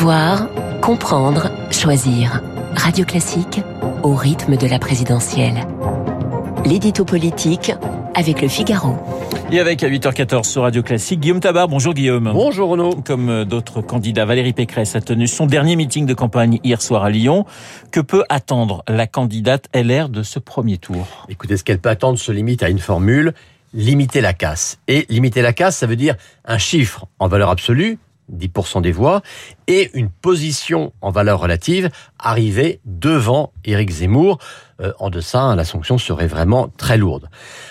Savoir, comprendre, choisir. Radio Classique au rythme de la présidentielle. L'édito politique avec le Figaro. Et avec à 8h14 sur Radio Classique, Guillaume Tabar. Bonjour Guillaume. Bonjour Renaud. Comme euh, d'autres candidats, Valérie Pécresse a tenu son dernier meeting de campagne hier soir à Lyon. Que peut attendre la candidate LR de ce premier tour? Écoutez, ce qu'elle peut attendre se limite à une formule, limiter la casse. Et limiter la casse, ça veut dire un chiffre en valeur absolue, 10% des voix, et une position en valeur relative arrivée devant Éric Zemmour. Euh, en deçà, la sanction serait vraiment très lourde.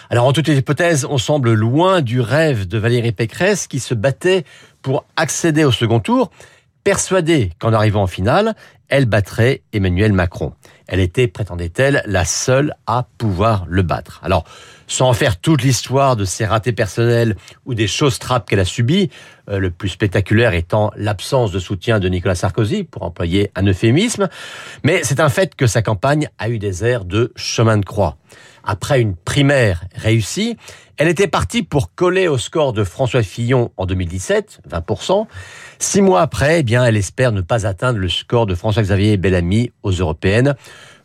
Alors en toute hypothèse, on semble loin du rêve de Valérie Pécresse qui se battait pour accéder au second tour, persuadée qu'en arrivant en finale, elle battrait Emmanuel Macron. Elle était, prétendait-elle, la seule à pouvoir le battre. Alors, sans en faire toute l'histoire de ses ratés personnels ou des choses trappes qu'elle a subies, euh, le plus spectaculaire étant l'absence de soutien de Nicolas Sarkozy, pour employer un euphémisme, mais c'est un fait que sa campagne a eu des airs de chemin de croix. Après une primaire réussie, elle était partie pour coller au score de François Fillon en 2017, 20%. Six mois après, eh bien, elle espère ne pas atteindre le score de François-Xavier Bellamy aux européennes.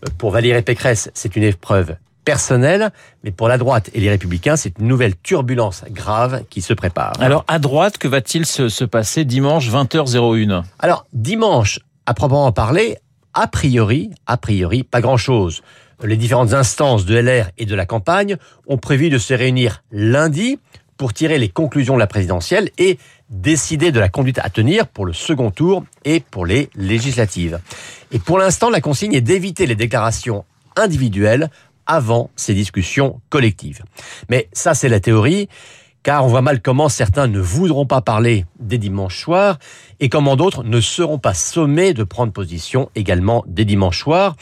Euh, pour Valérie Pécresse, c'est une épreuve personnelle, mais pour la droite et les républicains, c'est une nouvelle turbulence grave qui se prépare. Alors, à droite, que va-t-il se, se passer dimanche 20h01 Alors, dimanche, à proprement parler, a priori, a priori, pas grand-chose. Les différentes instances de LR et de la campagne ont prévu de se réunir lundi pour tirer les conclusions de la présidentielle et décider de la conduite à tenir pour le second tour et pour les législatives. Et pour l'instant, la consigne est d'éviter les déclarations individuelles avant ces discussions collectives. Mais ça, c'est la théorie, car on voit mal comment certains ne voudront pas parler des dimanches soirs et comment d'autres ne seront pas sommés de prendre position également des dimanches soirs,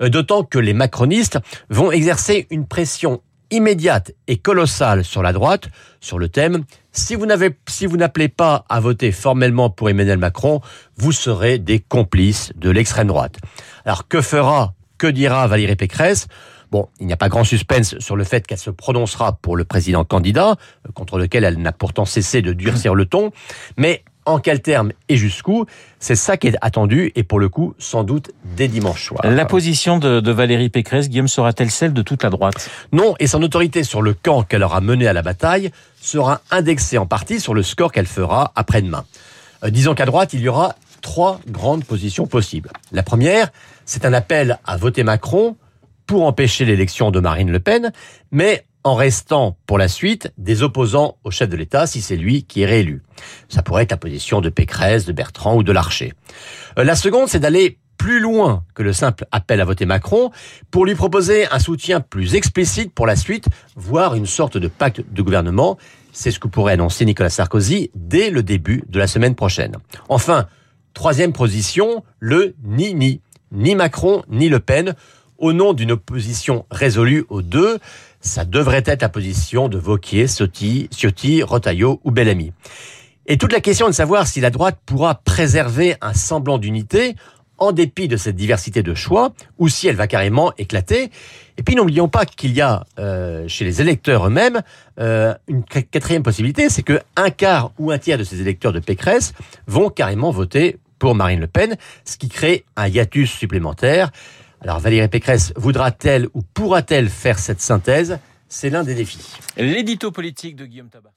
euh, d'autant que les macronistes vont exercer une pression immédiate et colossale sur la droite sur le thème si vous n'avez si vous n'appelez pas à voter formellement pour Emmanuel Macron, vous serez des complices de l'extrême droite. Alors que fera que dira Valérie Pécresse? Bon, il n'y a pas grand suspense sur le fait qu'elle se prononcera pour le président candidat, euh, contre lequel elle n'a pourtant cessé de durcir le ton, mais en quel terme et jusqu'où C'est ça qui est attendu et pour le coup, sans doute dès dimanche soir. La position de, de Valérie Pécresse, Guillaume, sera-t-elle celle de toute la droite? Non, et son autorité sur le camp qu'elle aura mené à la bataille sera indexée en partie sur le score qu'elle fera après-demain. Euh, disons qu'à droite, il y aura trois grandes positions possibles. La première, c'est un appel à voter Macron pour empêcher l'élection de Marine Le Pen, mais en restant pour la suite des opposants au chef de l'État si c'est lui qui est réélu. Ça pourrait être la position de Pécresse, de Bertrand ou de Larcher. Euh, la seconde, c'est d'aller plus loin que le simple appel à voter Macron pour lui proposer un soutien plus explicite pour la suite, voire une sorte de pacte de gouvernement. C'est ce que pourrait annoncer Nicolas Sarkozy dès le début de la semaine prochaine. Enfin, troisième position, le ni-ni. Ni Macron, ni Le Pen au nom d'une opposition résolue aux deux. Ça devrait être la position de Vauquier, Ciotti, Ciotti Rotaillot ou Bellamy. Et toute la question est de savoir si la droite pourra préserver un semblant d'unité en dépit de cette diversité de choix, ou si elle va carrément éclater. Et puis n'oublions pas qu'il y a euh, chez les électeurs eux-mêmes euh, une quatrième possibilité, c'est que un quart ou un tiers de ces électeurs de Pécresse vont carrément voter pour Marine Le Pen, ce qui crée un hiatus supplémentaire. Alors Valérie Pécresse voudra-t-elle ou pourra-t-elle faire cette synthèse? C'est l'un des défis. L'édito politique de Guillaume Tabar.